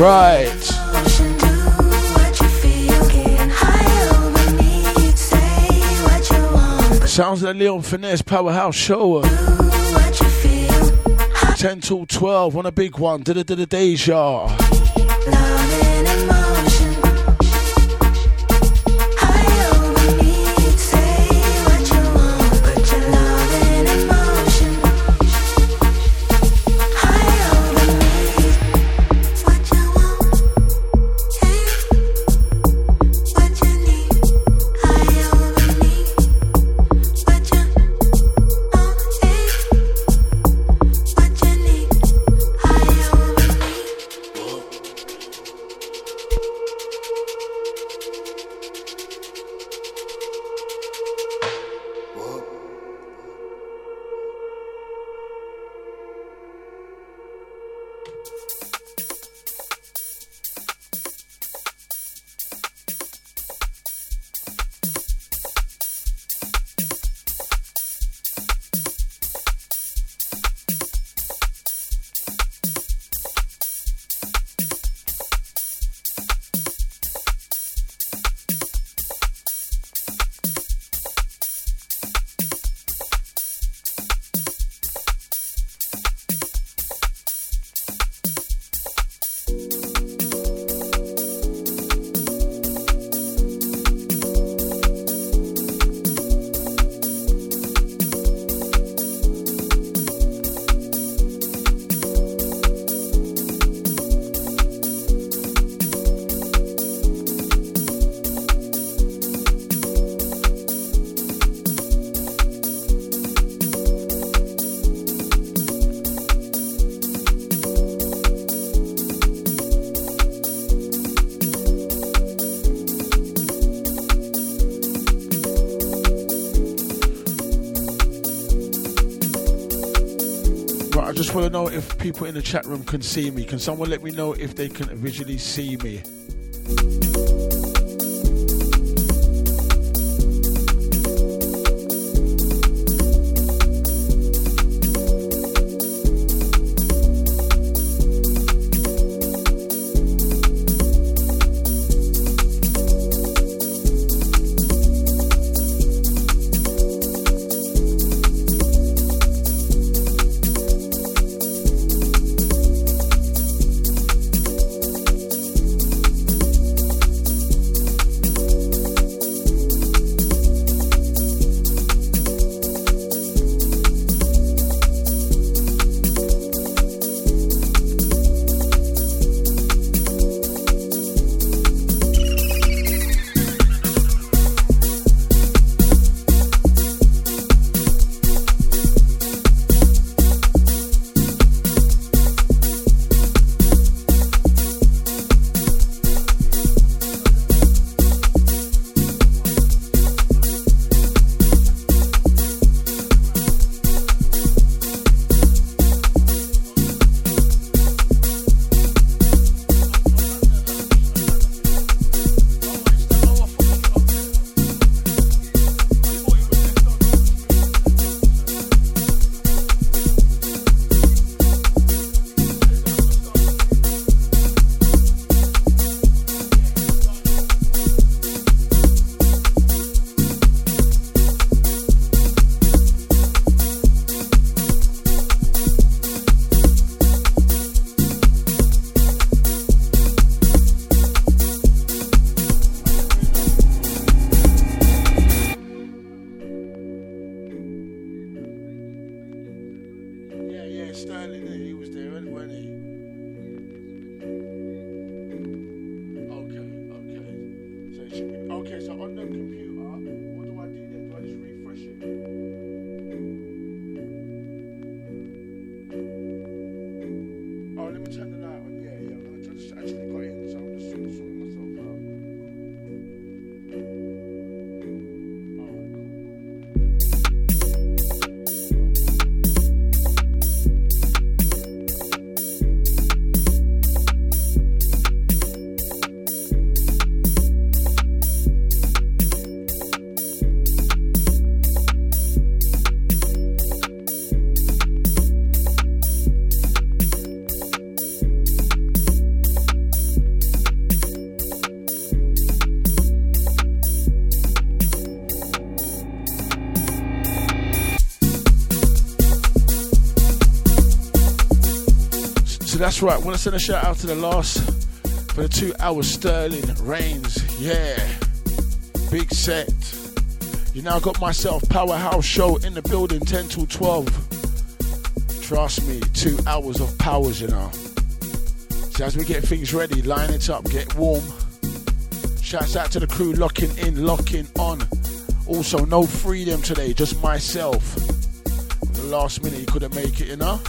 Right. Sounds like Leon Finesse Powerhouse Show. 10 till 12 on a big one. Da da da da deja. People in the chat room can see me. Can someone let me know if they can visually see me? Right. Want to send a shout out to the last for the two hours Sterling Reigns. Yeah, big set. You now got myself Powerhouse Show in the building 10 to 12. Trust me, two hours of powers, you know. So as we get things ready, line it up, get warm. Shouts out to the crew locking in, locking on. Also, no 3dom today, just myself. The last minute, you couldn't make it, you know.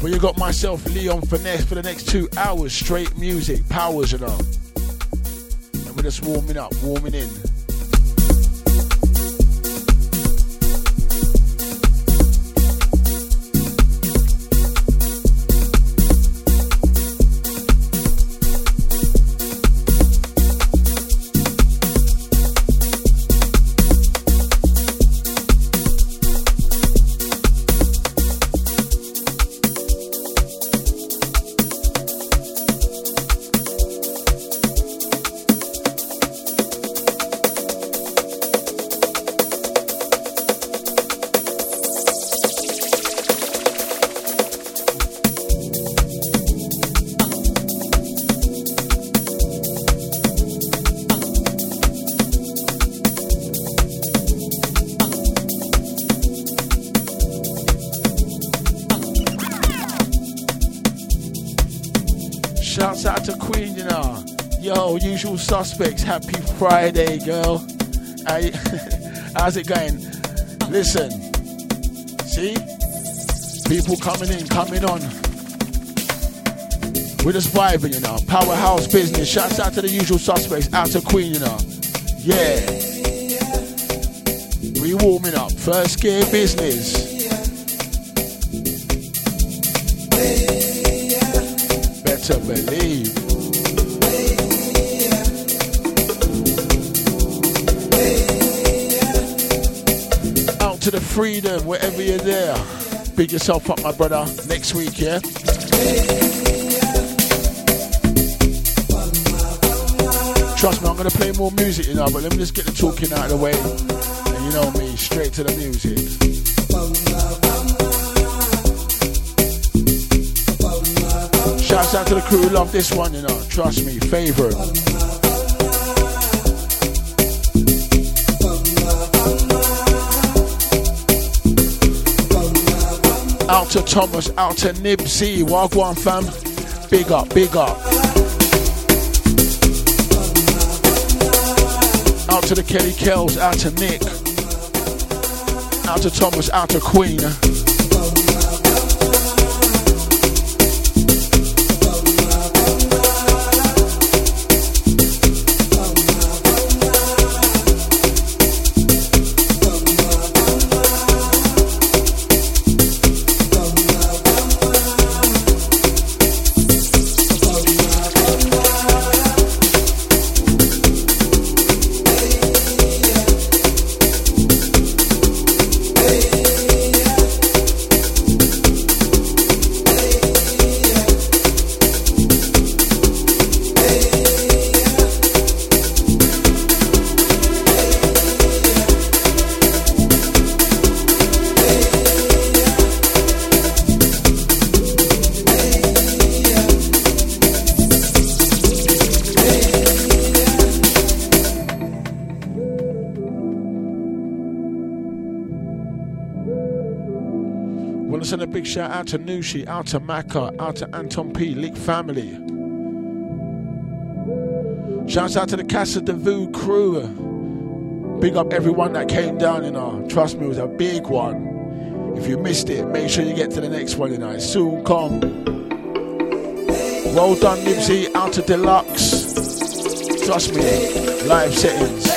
But you got myself, Leon Finesse, for the next two hours, straight music, powers, you know. And we're just warming up, warming in. Suspects. Happy Friday, girl. how's it going? Listen, see? People coming in, coming on. We're just vibing, you know. Powerhouse business. Shouts out to the usual suspects. Out to Queen, you know. Yeah. We warming up. First gear business. Better believe. To the 3dom wherever you're there. Big yourself up, my brother. Next week, yeah? Trust me, I'm gonna play more music, you know, but let me just get the talking out of the way. And you know me, straight to the music. Shouts out to the crew love this one, you know. Trust me, favorite. Out to Thomas, out to Nibsy, Wagwan fam. Big up, big up. Out to the Kelly Kells, out to Nick. Out to Thomas, out to Queen. Shout out to Nushi, out to Maka, out to Anton P, Leak family. Shouts out to the Casa de Vu crew. Big up everyone that came down, you know. Trust me, it was a big one. If you missed it, make sure you get to the next one, you know. soon come. Well done, Nipsey, out to Deluxe. Trust me, live settings.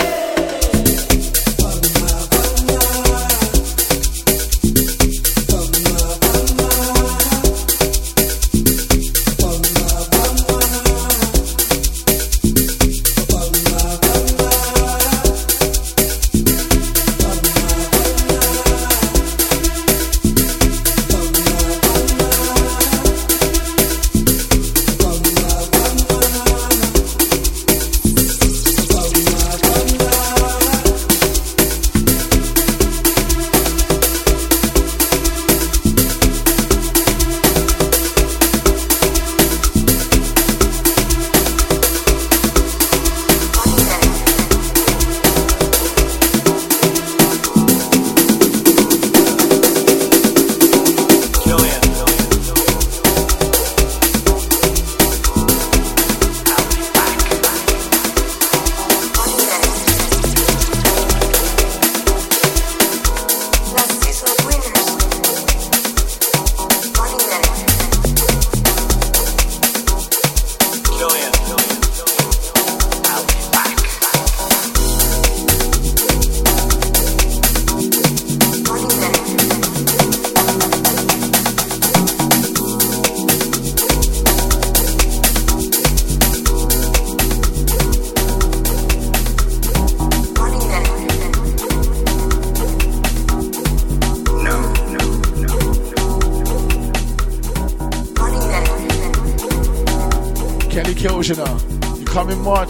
Coming March?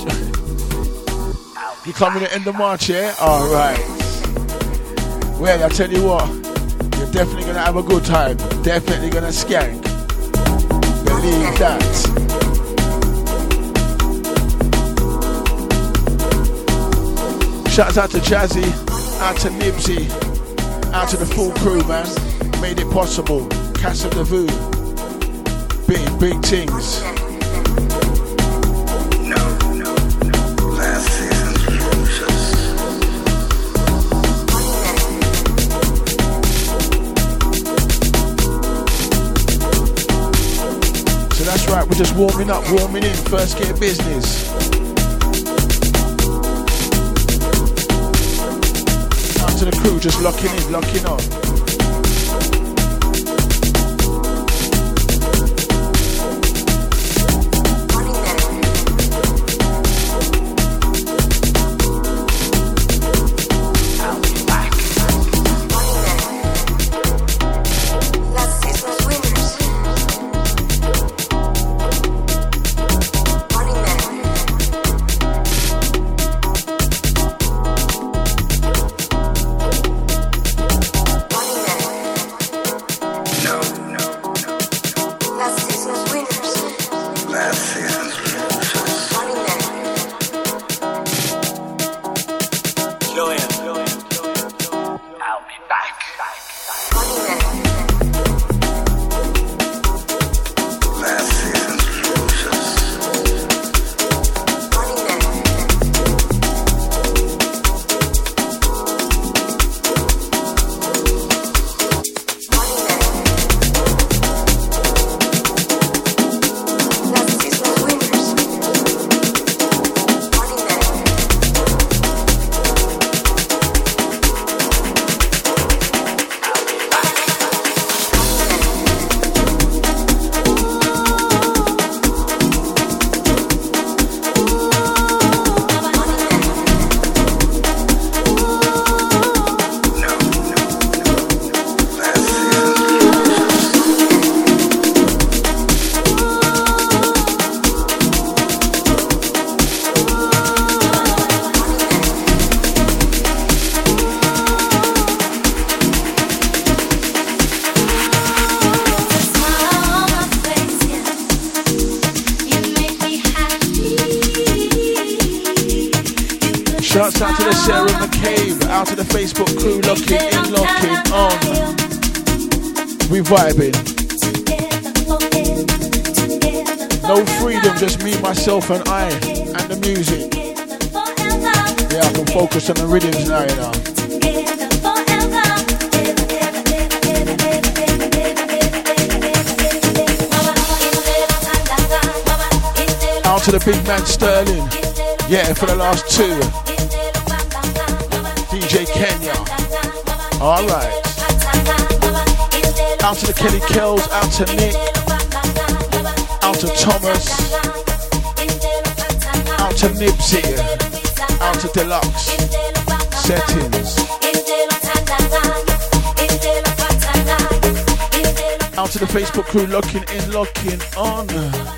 you coming at the end of March, yeah? Alright. Well, I tell you what, you're definitely gonna have a good time. Definitely gonna skank. Believe that. Shouts out to Jazzy, out to Nibsy, out to the full crew, man. Made it possible. Casa de Vu. Big, big things. Right, we're just warming up, warming in, first gear business. Out to the crew, just locking in, locking on. Vibing. No 3dom, just me, myself, and I, and the music. Yeah, I can focus on the rhythms now, you know. To the big man Sterling. Yeah, for the last two. DJ Kenya. Alright. Out to the Kelly Kells, out to Nick, out to Thomas, out to Nibsy, out to Deluxe, Settings. Out to the Facebook crew, locking in, locking on.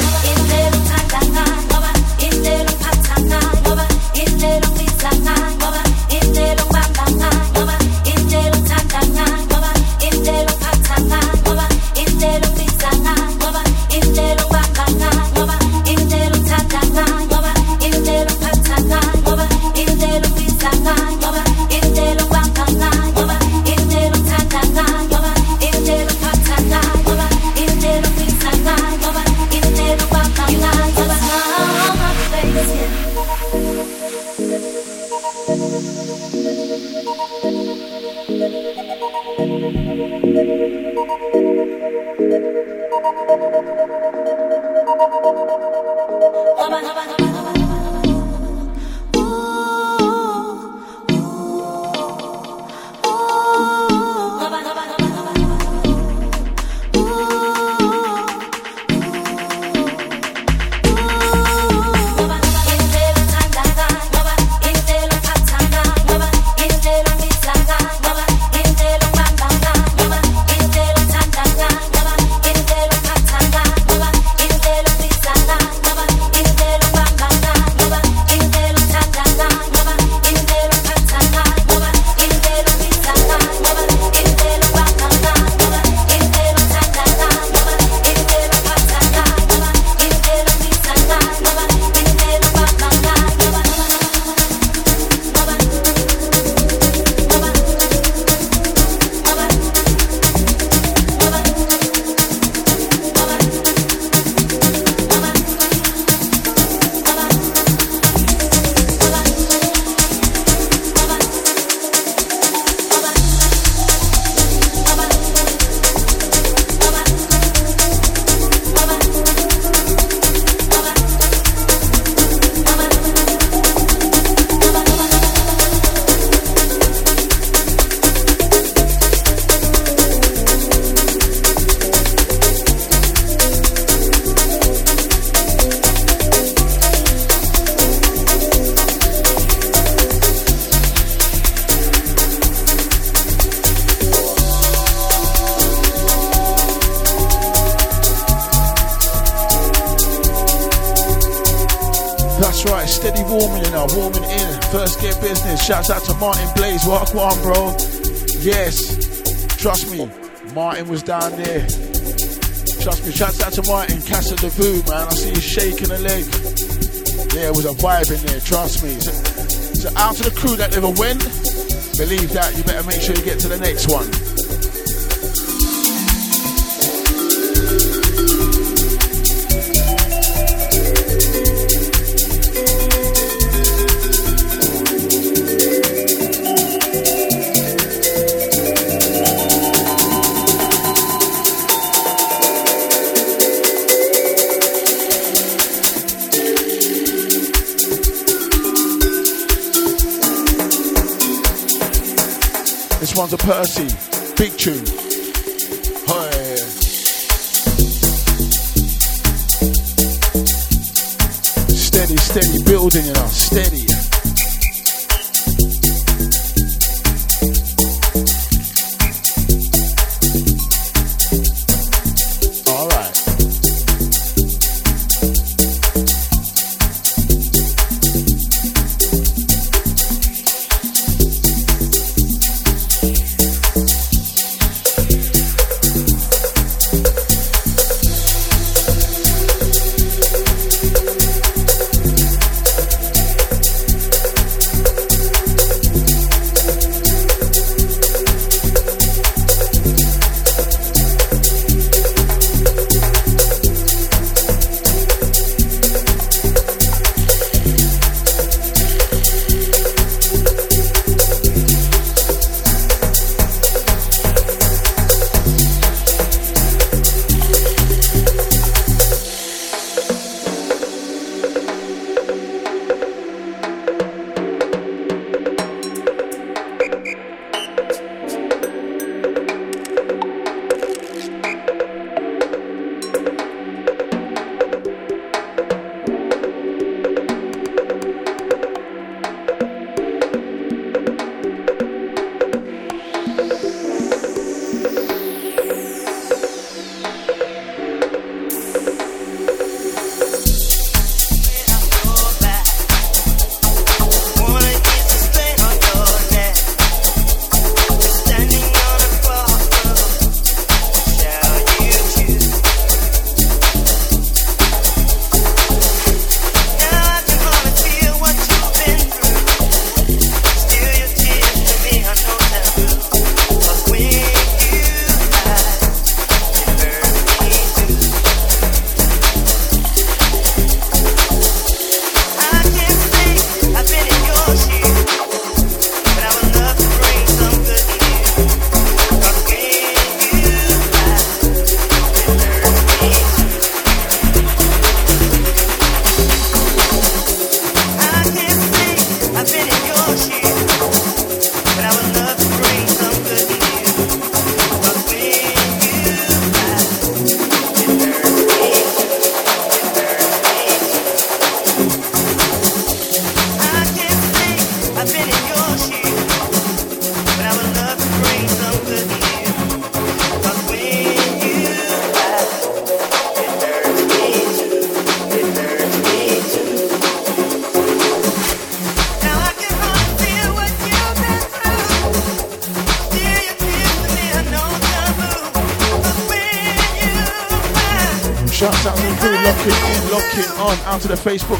To Martin, Casa de man. I see you shaking a leg. It was a vibe in there, trust me. So, so out to the crew that never went, believe that, you better make sure you get to the next one. One's a Percy. Big tune. Yeah. Steady, steady building, you know, steady.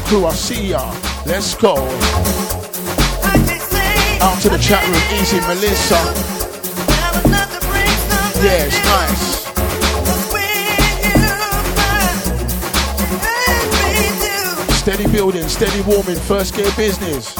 Crew. I see ya. Let's go. Out to the chat room. Easy, Melissa. Yeah, it's nice. Steady building, steady warming, first gear business.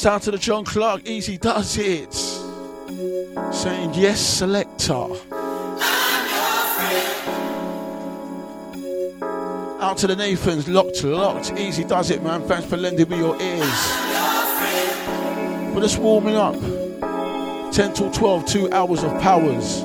Shouts out to the John Clark, easy does it. Saying yes, selector. Out to the Nathans, locked, locked. Easy does it, man. Thanks for lending me your ears. We're just warming up. 10 till 12, two hours of powers.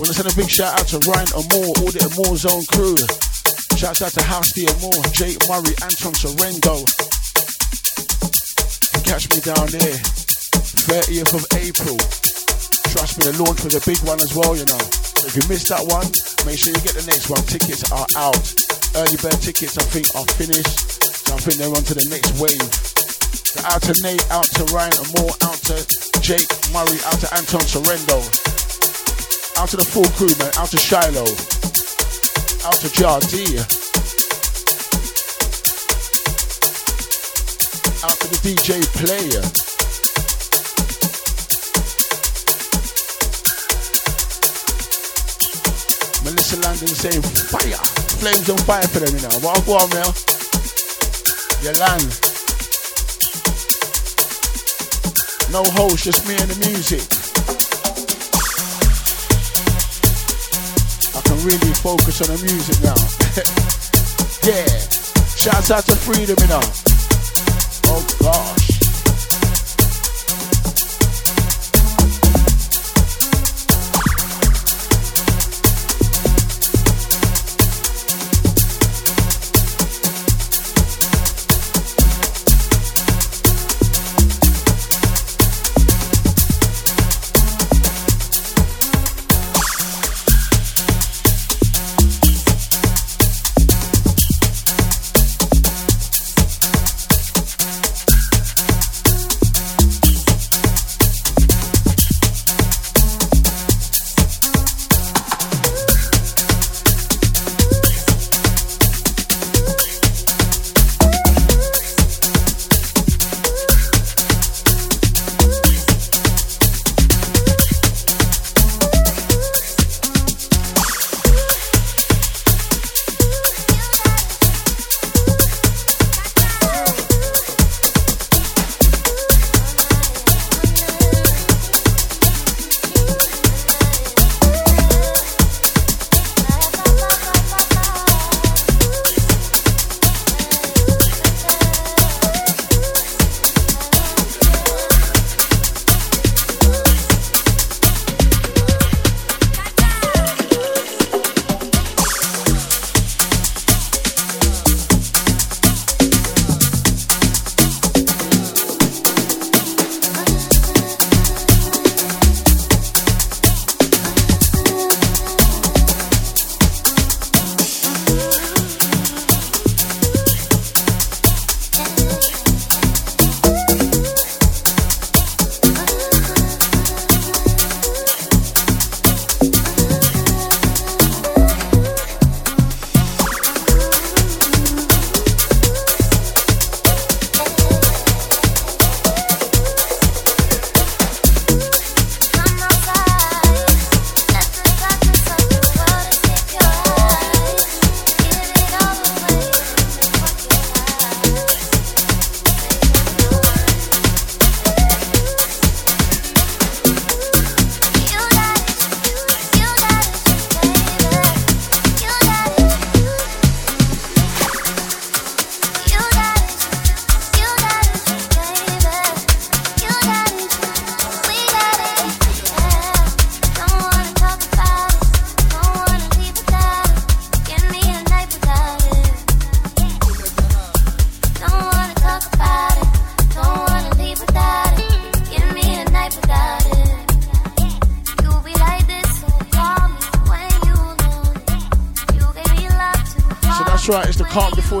Wanna send a big shout out to Ryan Amore, all the Amore Zone crew. Shouts out to House the Amore, Jake Murray, Anton Sorrento. Catch me down there, 30th of April. Trust me, the launch was a big one as well, you know. If you missed that one, Make sure you get the next one. Tickets are out. Early bird tickets, I think, are finished. So I think they're on to the next wave. So out to Nate, out to Ryan and more, out to Jake Murray, out to Anton Sorrento. Out to the full crew, man. Out to Shiloh. Out to Jardi. Out to the DJ player. Melissa Landon saying fire. Flames on fire for them, you know. What go on, man? Your land. No host, just me and the music. Really focus on the music now. yeah. Shouts out to 3dom, you know. Oh gosh.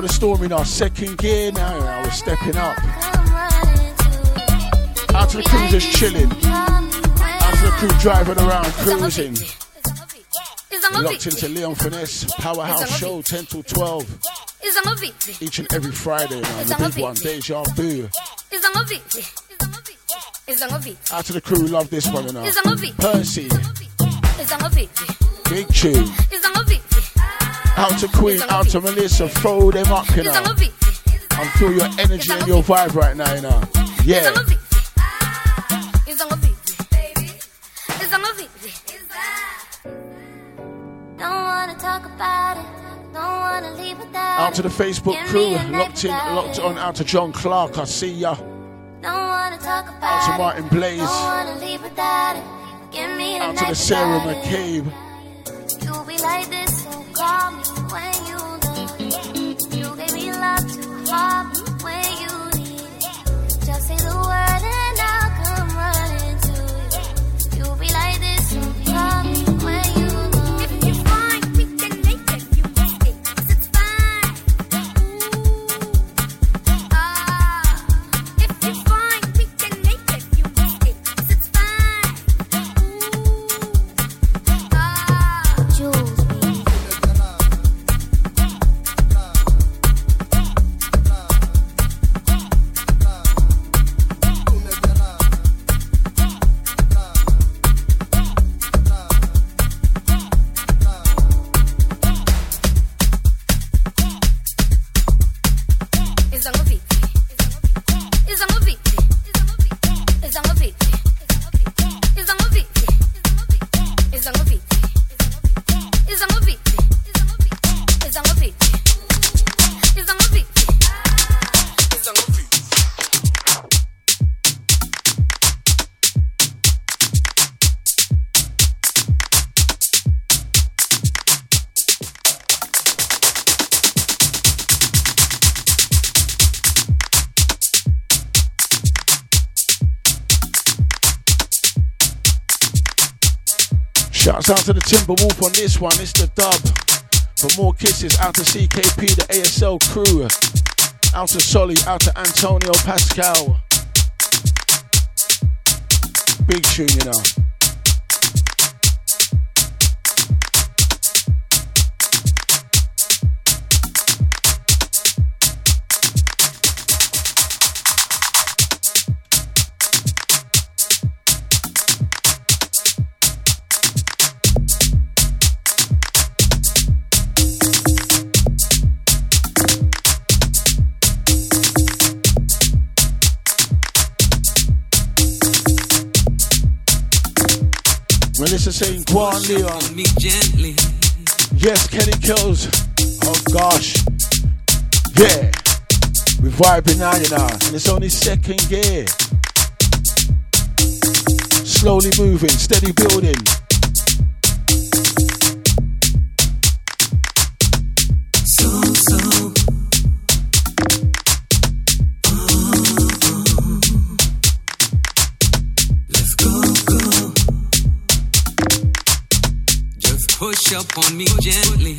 Before the storm in our second gear now. Now we're stepping up. Out to the crew just chilling. Out to the crew driving around, cruising. Locked into Leon Finesse, Powerhouse Show, 10 till 12. Each and every Friday, man. The big one, Deja Vu. Is a movie, is a movie. Out to the crew, love this one, you know. A movie, Percy. Is a movie, big tune. Out to Queen, out to Melissa, throw them up, you know. I feel your energy and your vibe right now, you know. Yeah. Out to the Facebook crew, locked in, locked on. Out to John Clark, I see ya. Out to Martin Blaze. Out to the Sarah McCabe. You'll be like this, call me when you. You gave me love to hold me when you need. Just say the word Shouts out to the Timberwolf on this one, it's the dub. For more kisses, out to CKP, the ASL crew. Out to Solly, out to Antonio Pascal. Big tune, you know. Melissa saying, on, Leon. Me gently. Yes, Kenny Kills. Oh gosh. Yeah. We're vibing now, you know. And it's only second gear. Slowly moving, steady building. Up on me gently.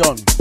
Know.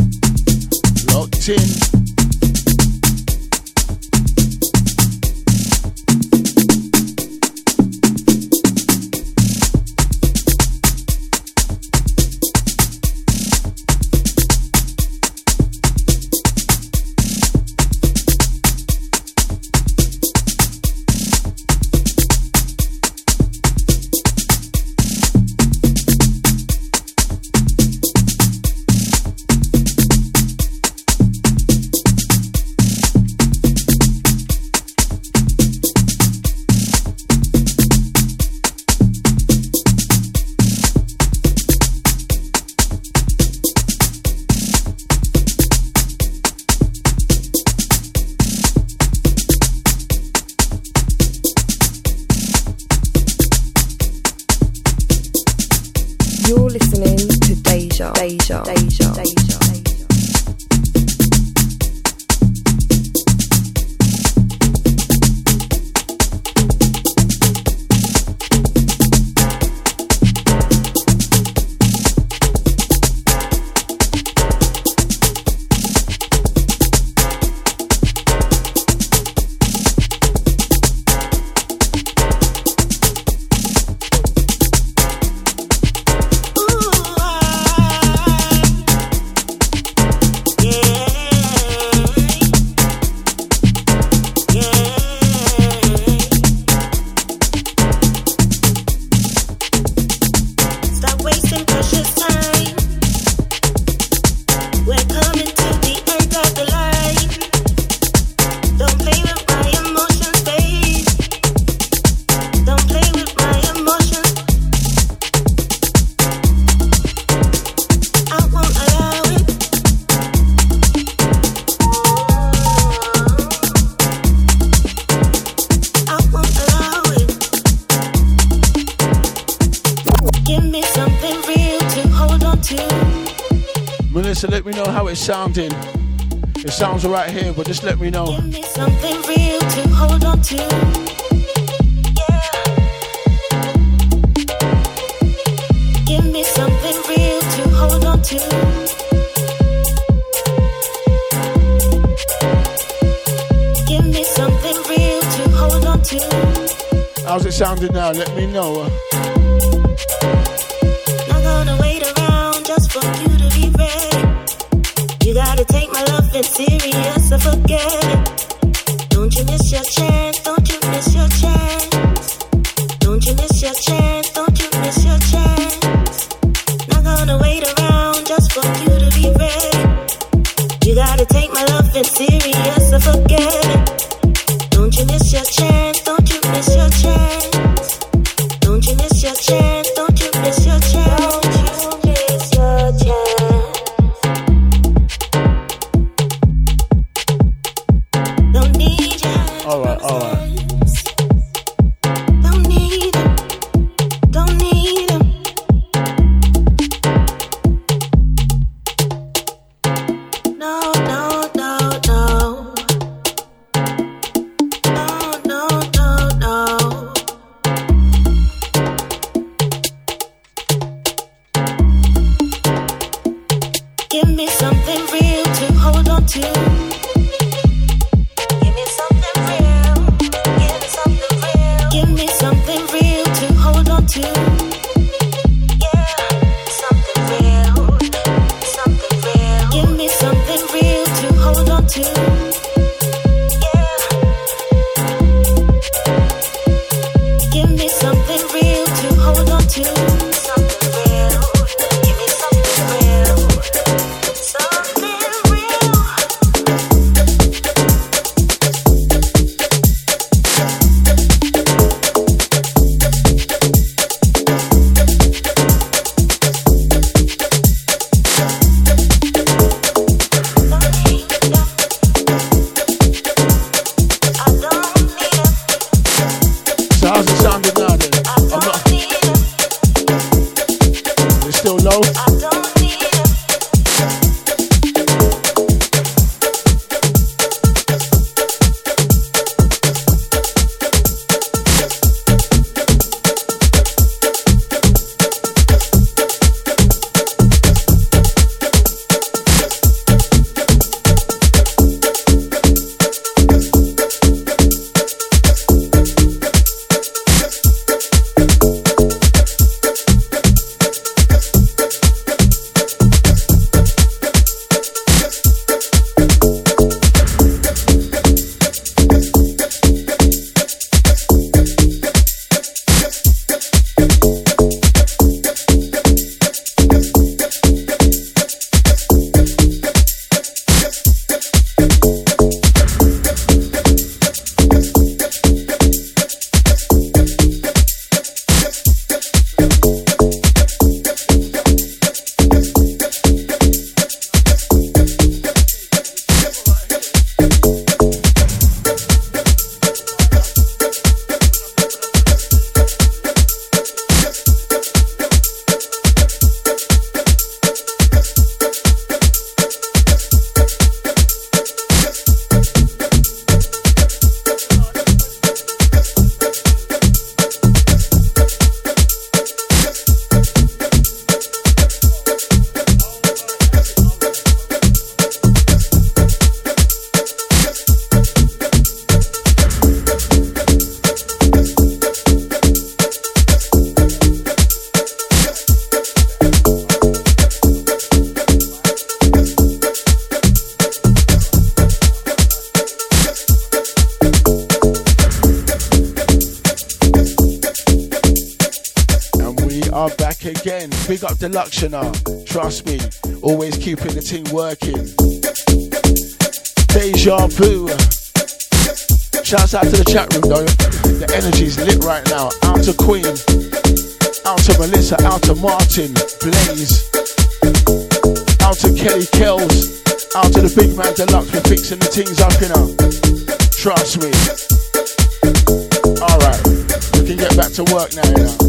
ending. It sounds alright here, but just let me know. Give me something real to hold on to. How's it sounding now? Let me know. deluxe, trust me, always keeping the team working. Deja vu. Shouts out to the chat room though. The energy's lit right now. Out to Queen, out to Melissa, out to Martin, Blaze, out to Kelly Kells, out to the big man deluxe. We're fixing the things up, you know. Trust me. Alright, we can get back to work now, you know.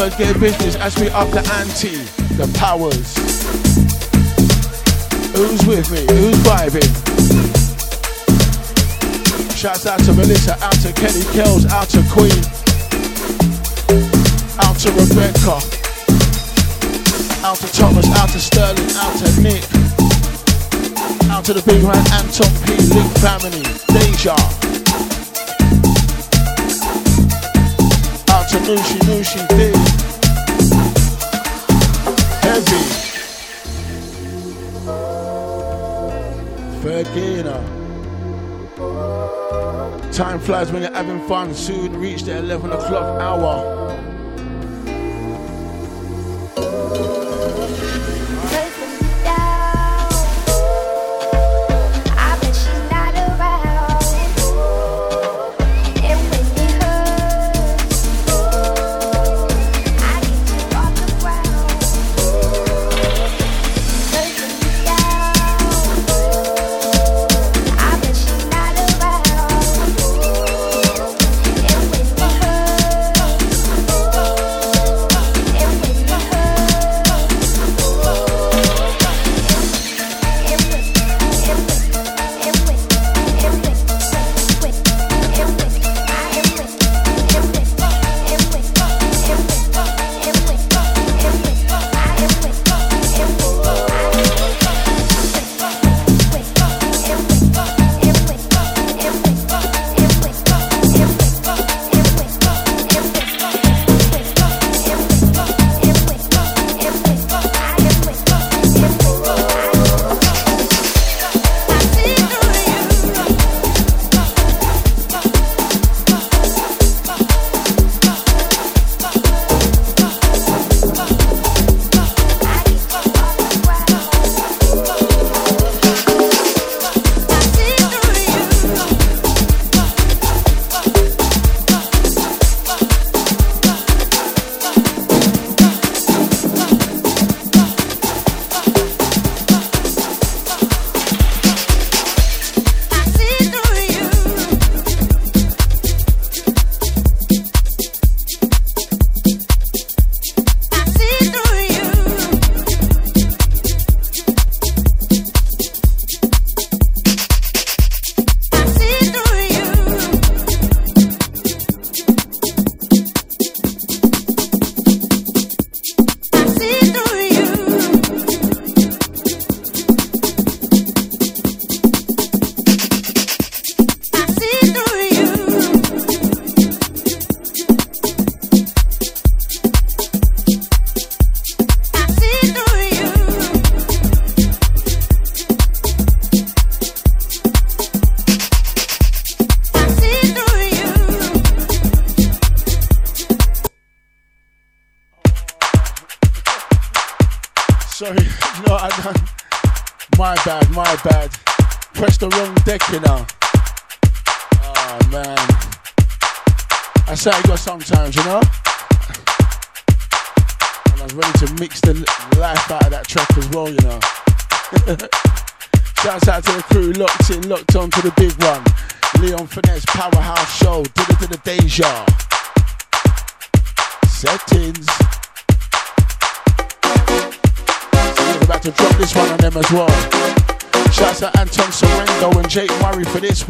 Third gear business as we up the ante. The powers. Who's with me? Who's vibing? Shouts out to Melissa, out to Kelly Kells, out to Queen, out to Rebecca, out to Thomas, out to Sterling, out to Nick, out to the big man Anton P. Link family, Deja. Out to Nushi flies when you're having fun. Soon reach the 11 o'clock hour.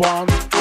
One.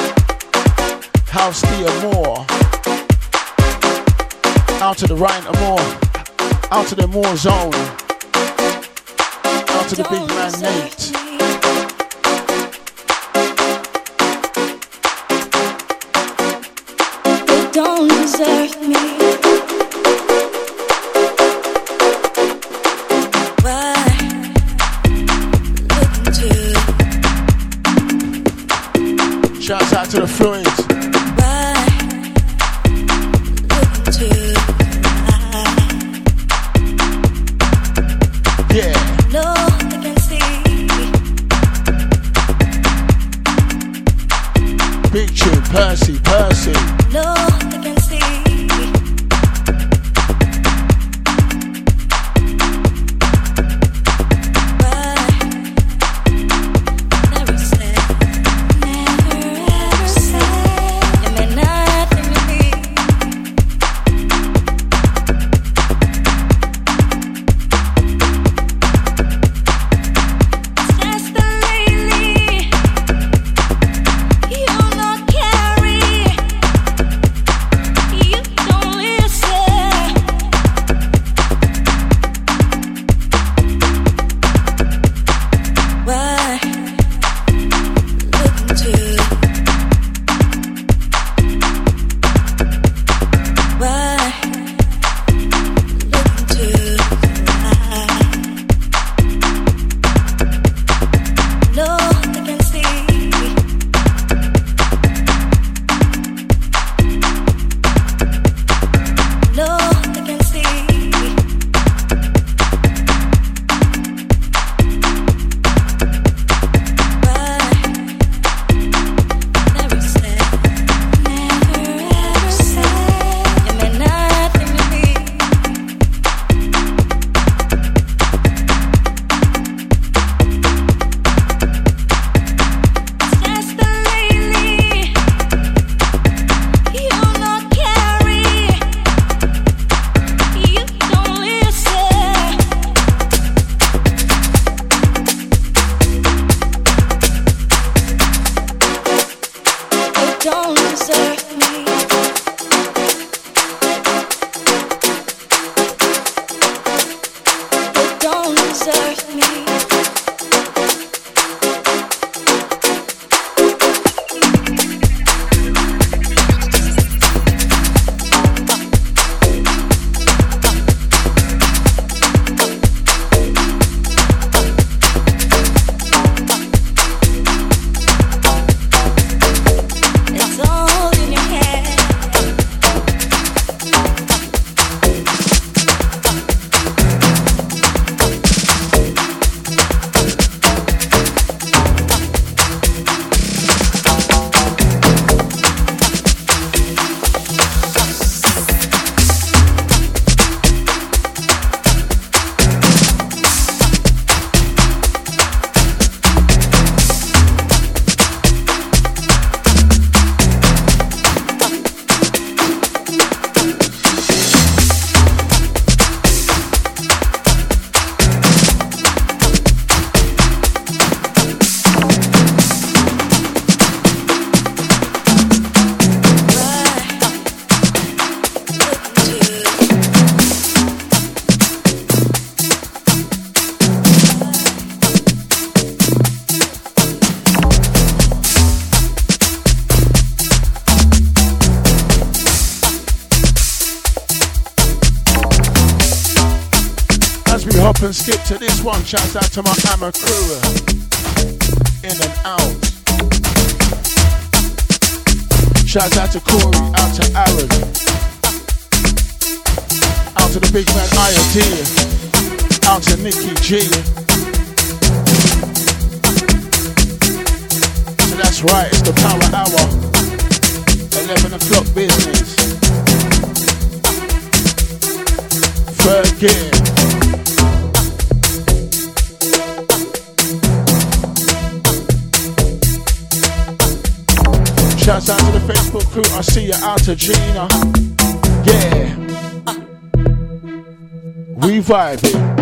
Vibing.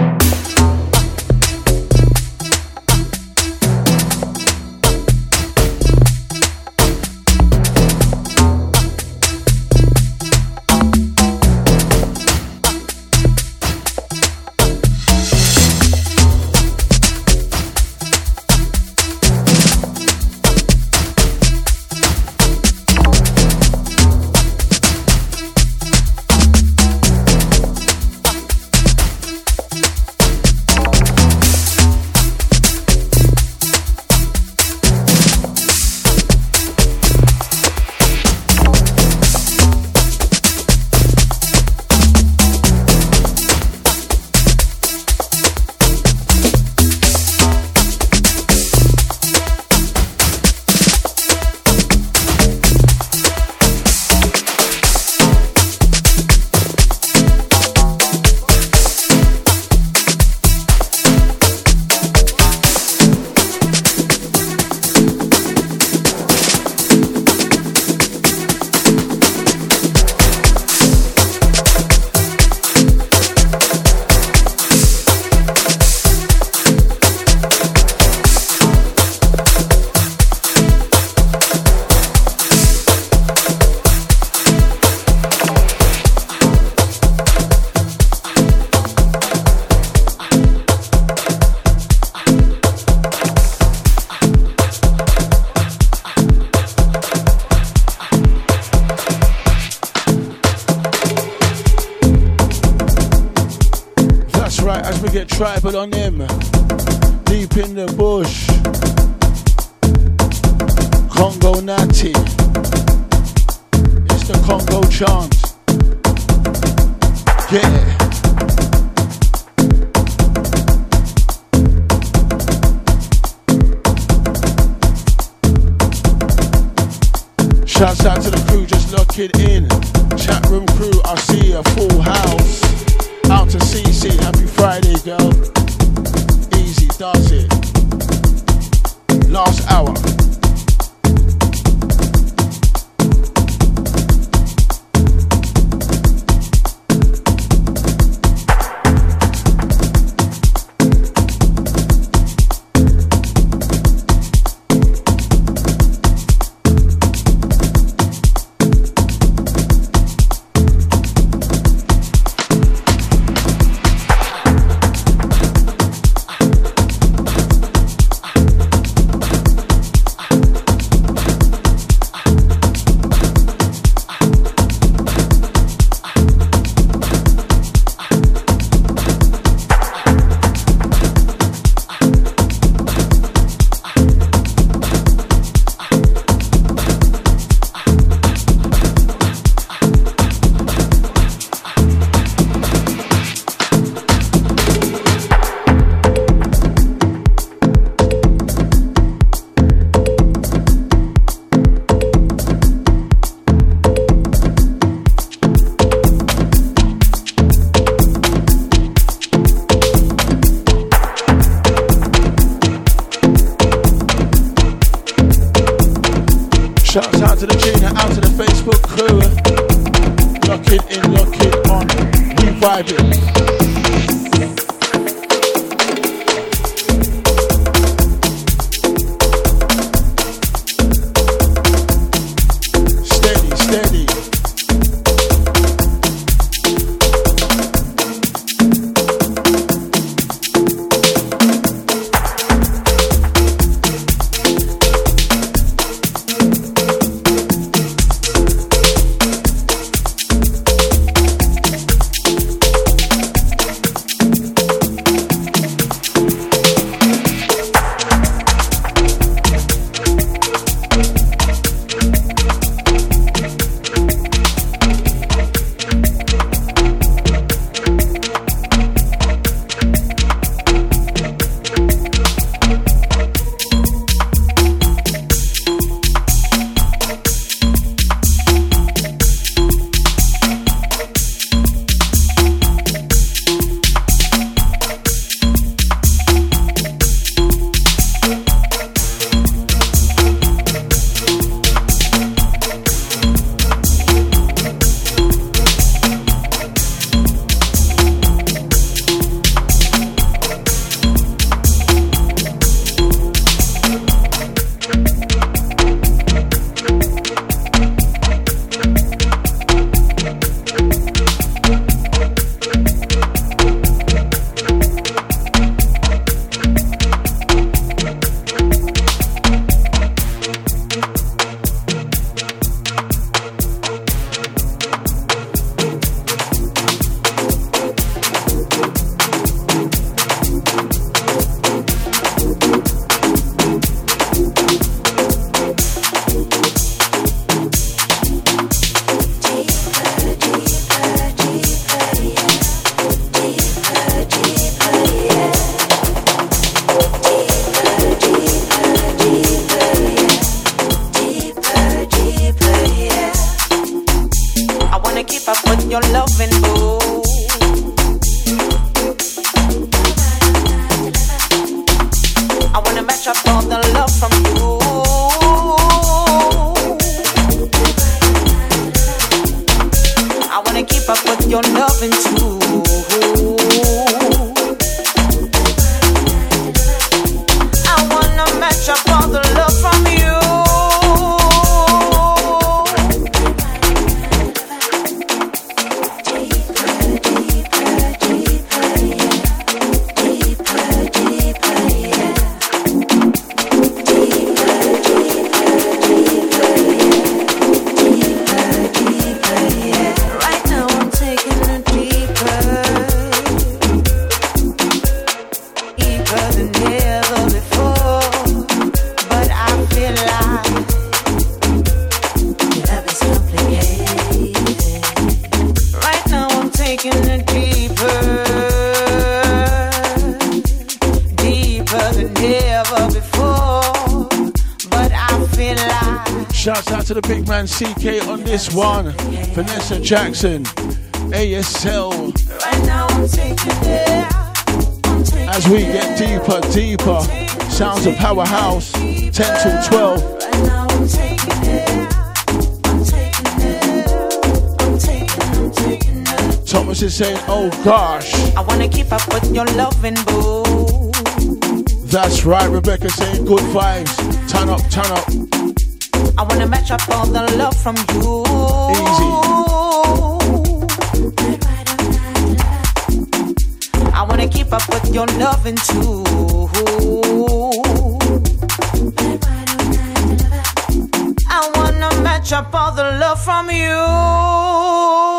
keep on reviving. Jackson, ASL. As we get deeper, deeper, sounds of Powerhouse, 10 till 12. Thomas is saying, oh gosh. I wanna keep up with your loving boo. That's right, Rebecca saying good vibes. Turn up, turn up. I wanna match up all the love from you. Easy. I wanna keep up with your loving too. I wanna match up all the love from you.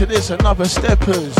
Into this, another steppers.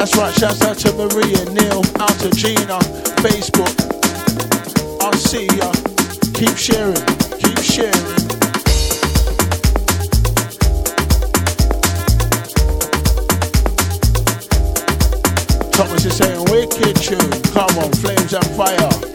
that's right, shouts out to Maria, Neil, out to Gina, Facebook. I see ya. Keep sharing, keep sharing. Thomas is saying, wicked tune. Come on, flames and fire.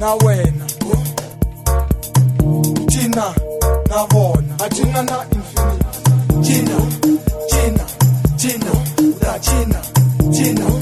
na wena. Thina na vona a thina na infinity thina thina thina na thina thina.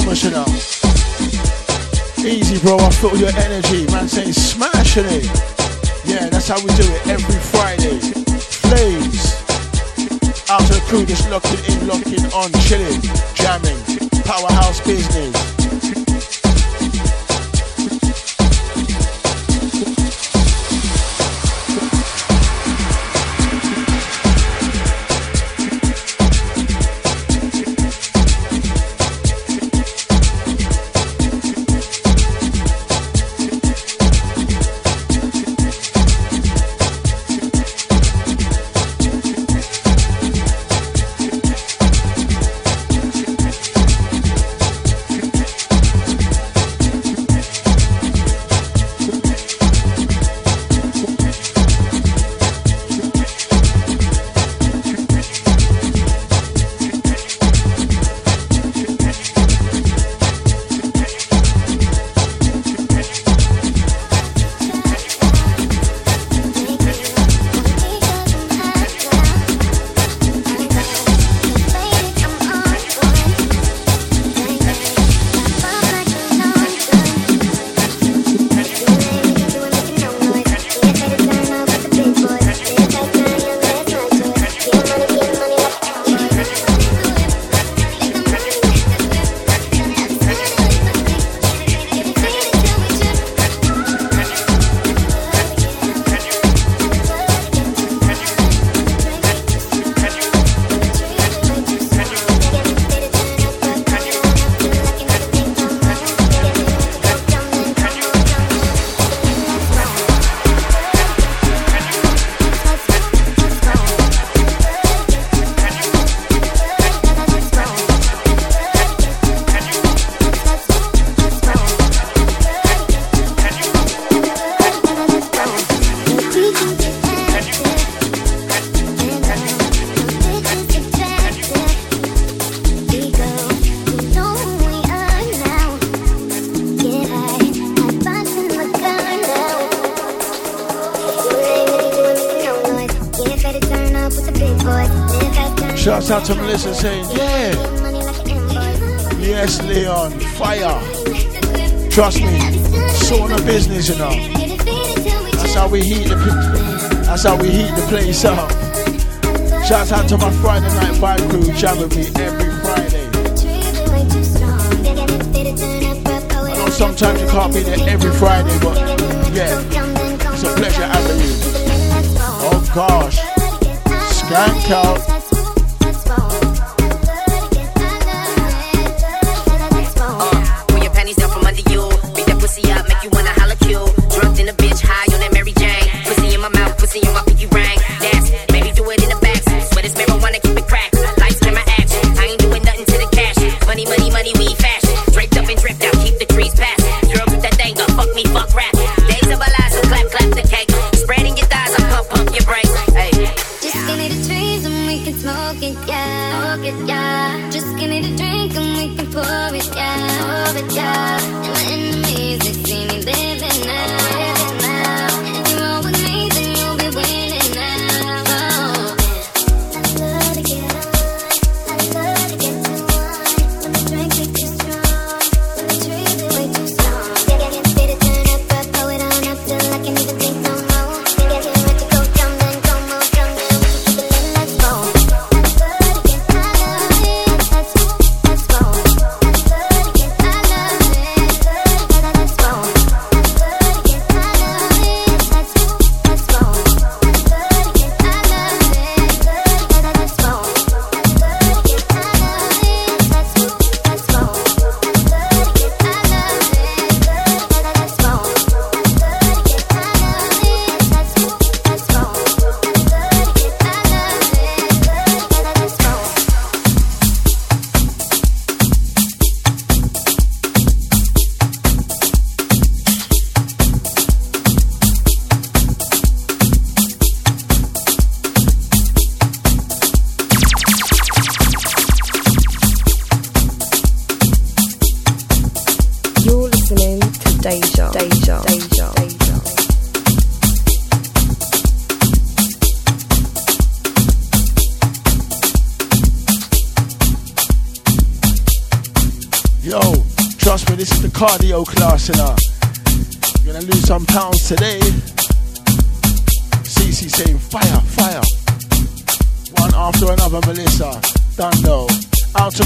Thomas, you know. Easy, bro. I feel your energy. Man saying smashing it. Yeah, that's how we do it every Friday. Flames. Out to the crew just locking in, locking on, chilling, jamming. Powerhouse business.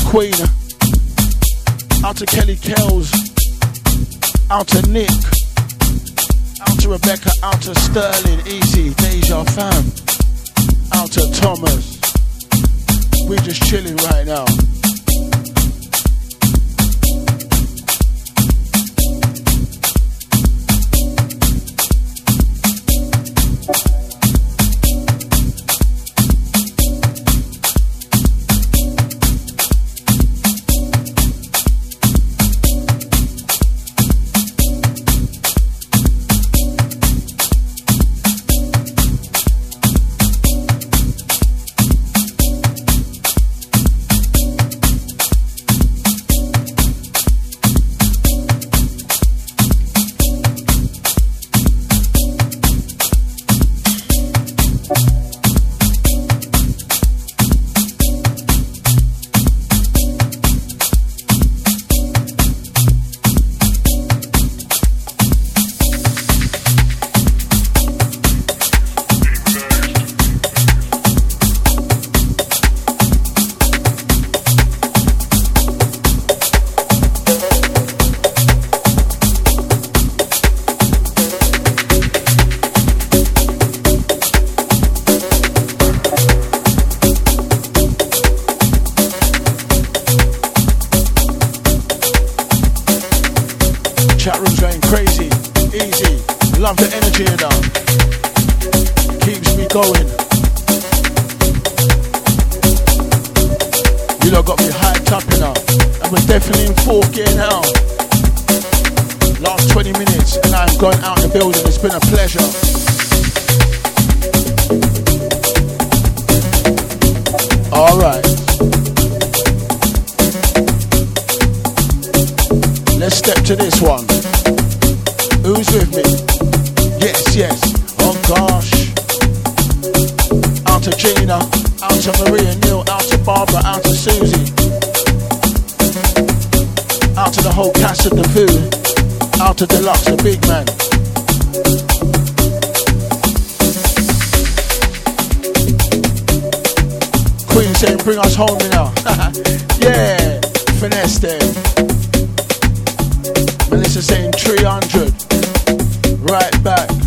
Queen, Chat room's going crazy, easy. Love the energy you them. Keeps me going. You lot got me hyped up you. And we're definitely in fourth gear now. Last 20 minutes and I'm going out the building. It's been a pleasure. Alright. To this one. Who's with me? Yes, yes. Oh gosh. Out to Gina, out to Maria Neil, out to Barbara, out to Susie. Out to the whole cast of the food. Out to Deluxe, the big man. Queen saying, bring us home now. yeah, finesse there. Melissa saying 300. Right back.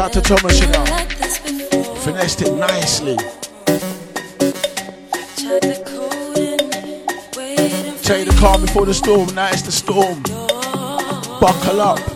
Out to Thomas, you know. Finessed it nicely. Tell you the calm before the storm, now it's the storm. Buckle up.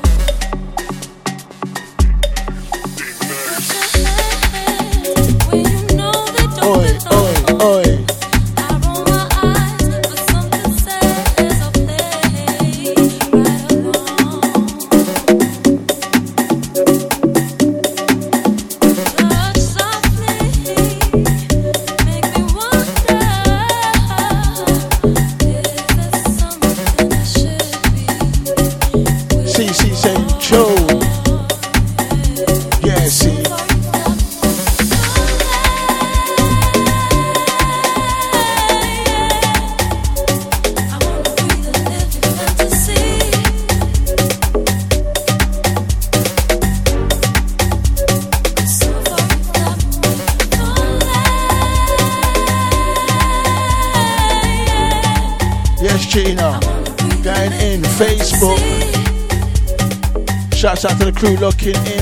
Crew looking in.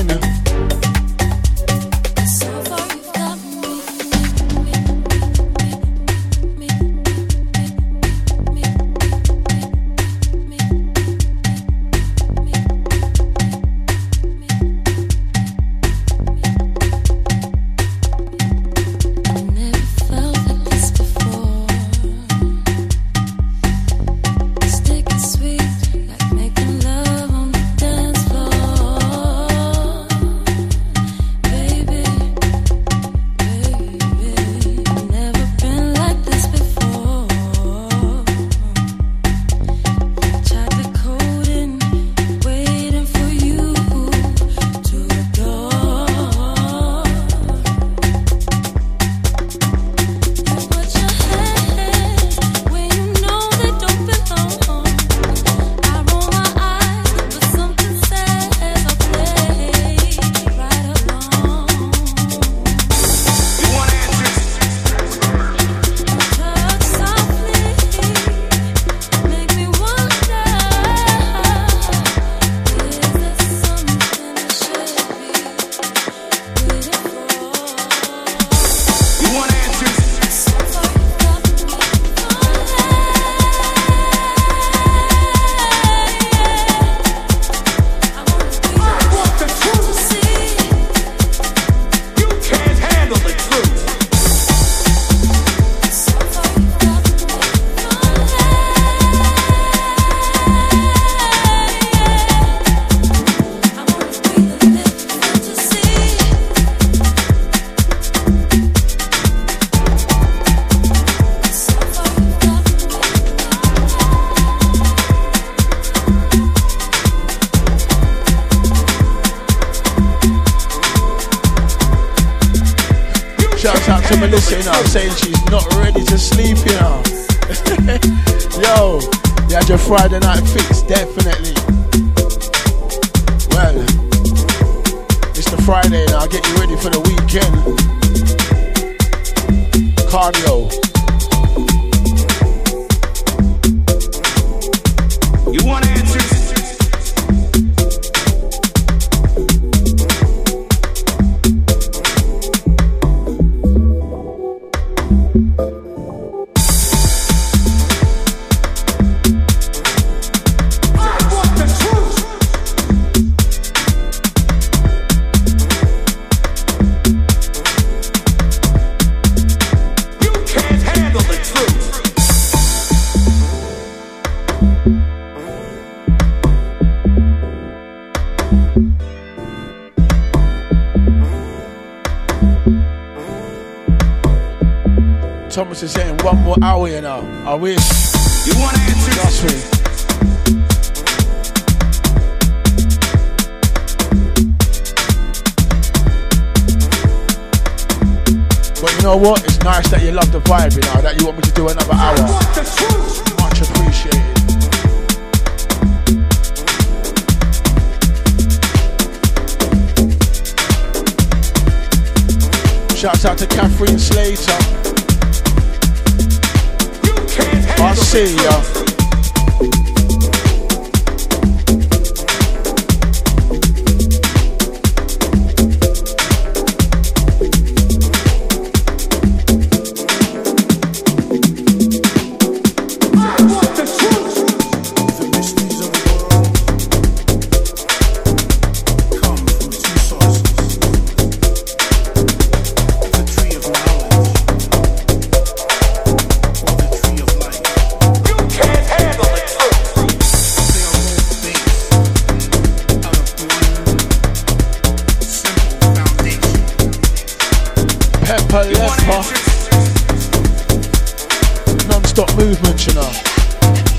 movement, you know.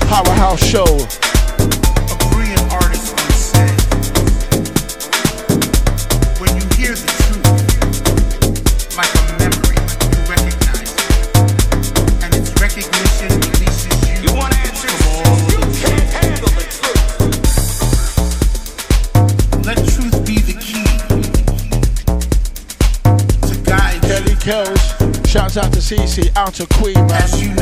Powerhouse show. A Korean artist once said, when you hear the truth, like a memory, you recognize it. And its recognition releases you. You want answers? You can't handle the truth. Let truth be the key to guide Kelly Kells. Shouts out to Cece, out to Queen, man.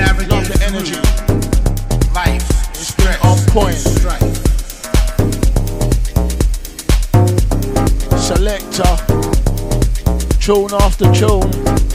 tune after tune.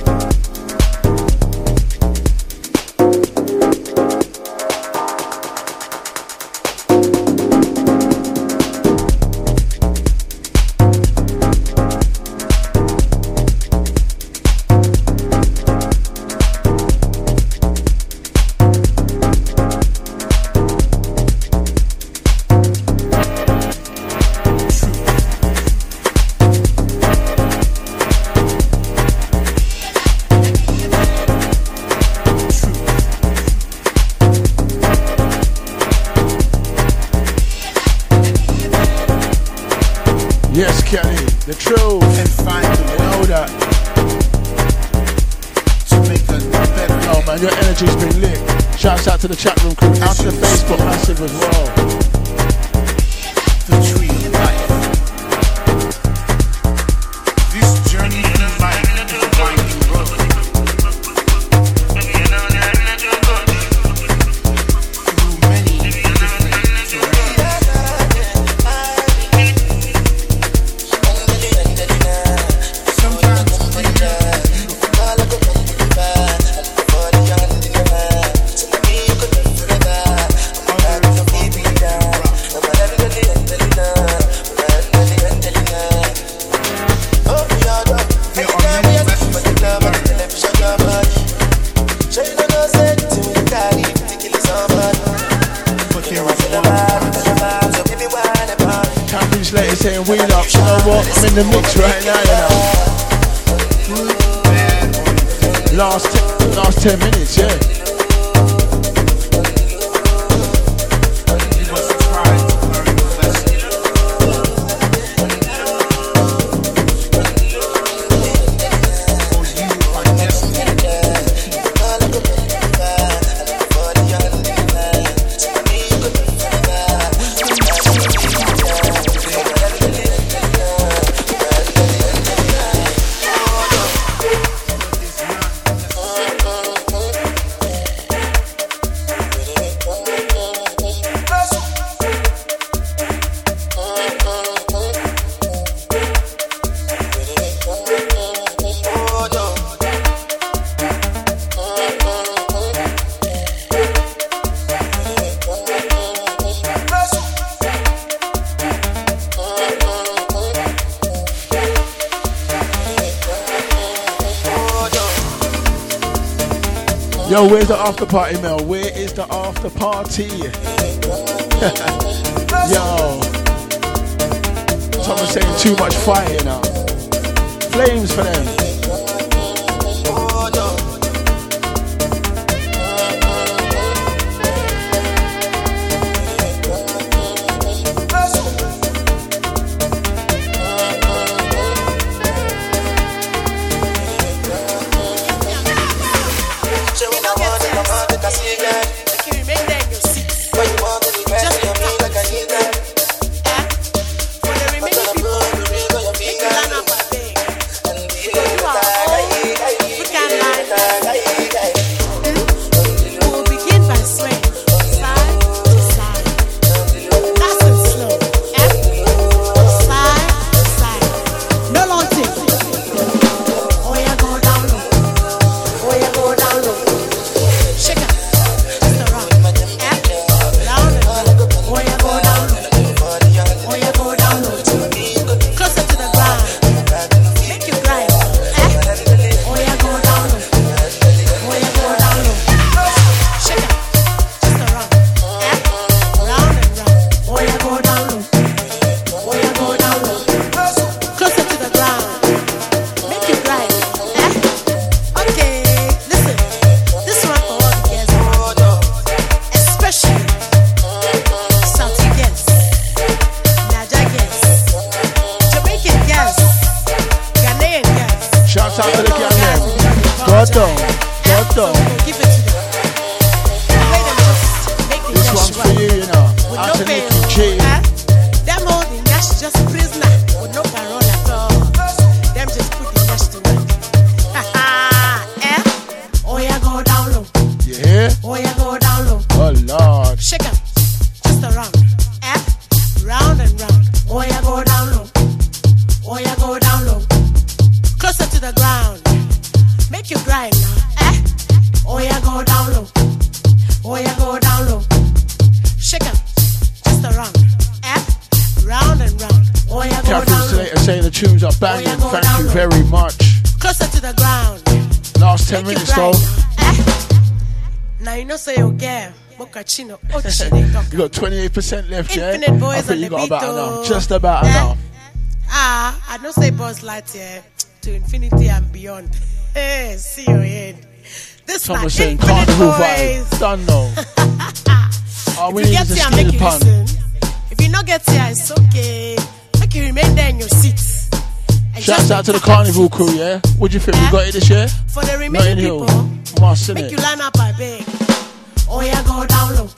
Yo, where's the after party, Mel? Where is the after party? Yo. Someone's saying too much fire now. Flames for them. percent left, Infinite. Boys I think you got about enough. Just about yeah. enough. Ah, I don't say Buzz Lightyear to infinity and beyond. Hey, see you in. This Someone saying carnival vibes. Don't know. Our if you get here, make you pun. listen. If you not get here, it's okay. Make you remain there in your seats. Shouts out to the carnival crew, yeah. What do you think? Yeah. We eh? got it this year. For the remaining people, Must, make it? you line up, I beg. Oh yeah, go down low.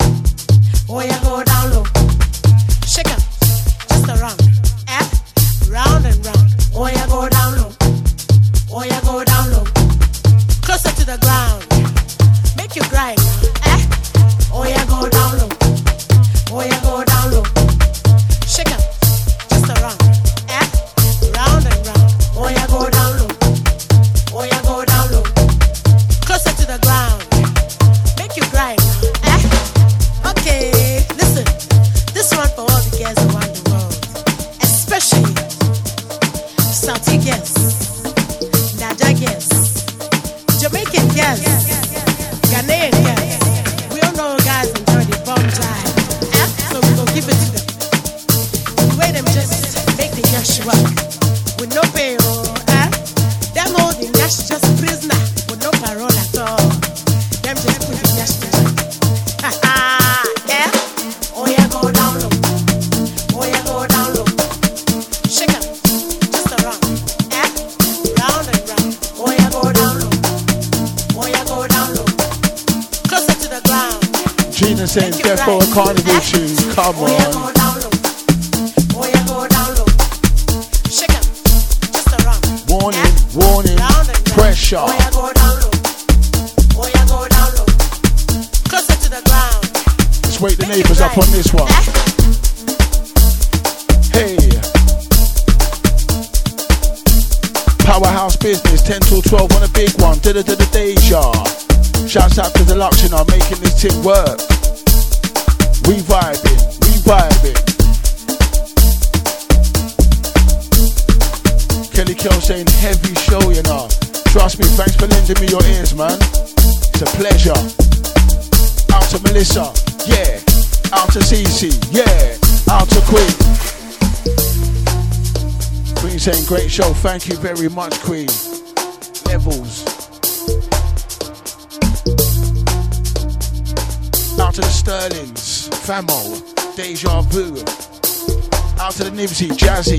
it work. We vibing, we vibing. Kelly Kell saying heavy show, you know. Trust me, thanks for lending me your ears, man. It's a pleasure. Out to Melissa, yeah. Out to Cece, yeah. Out to Queen. Queen saying great show, thank you very much, Queen. Famo, Deja Vu. Out to the Nibsy, Jazzy,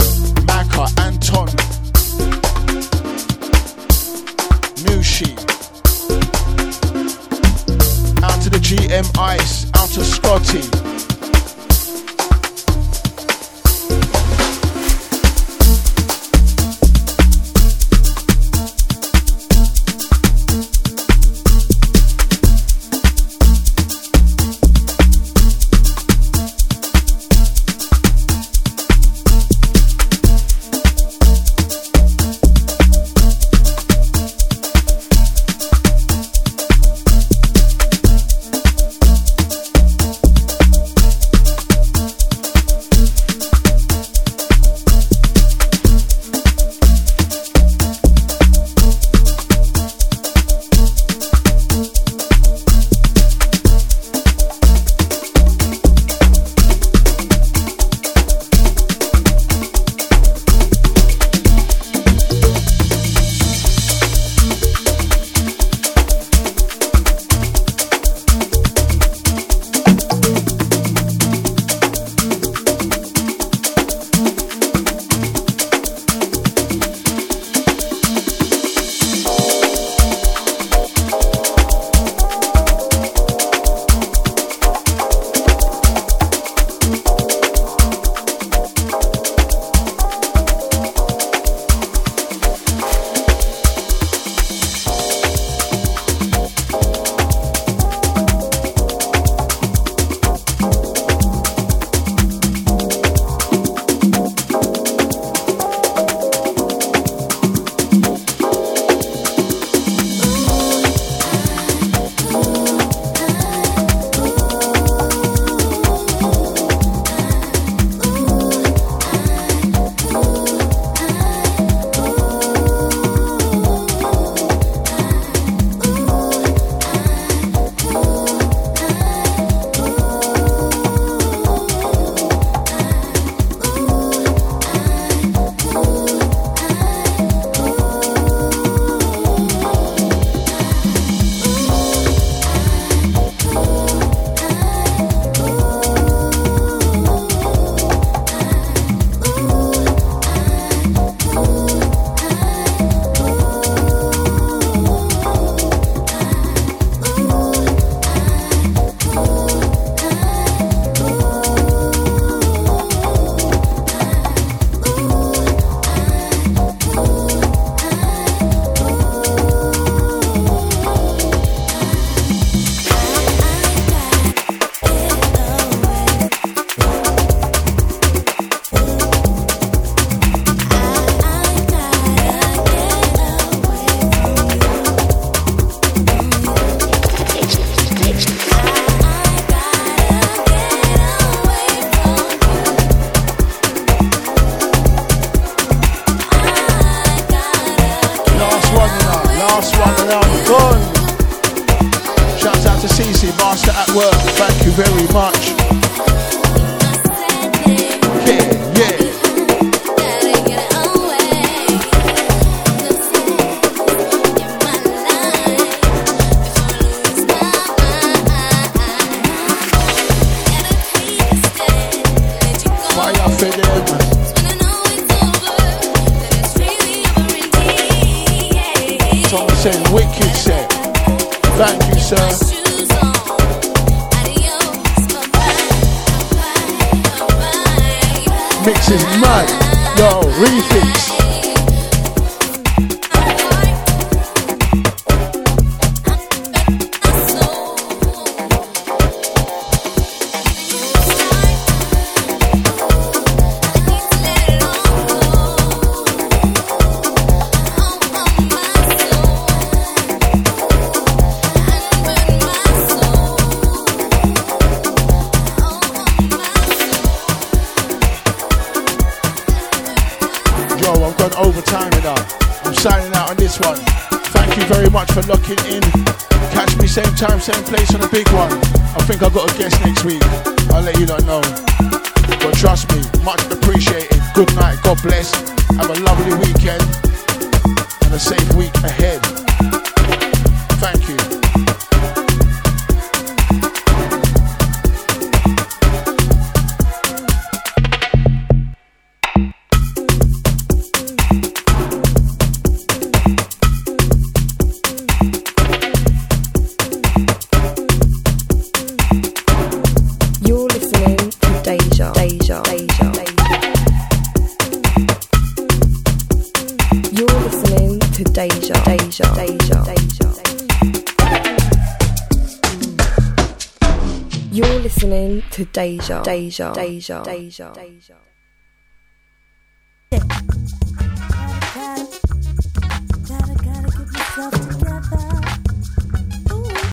déjà déjà déjà déjà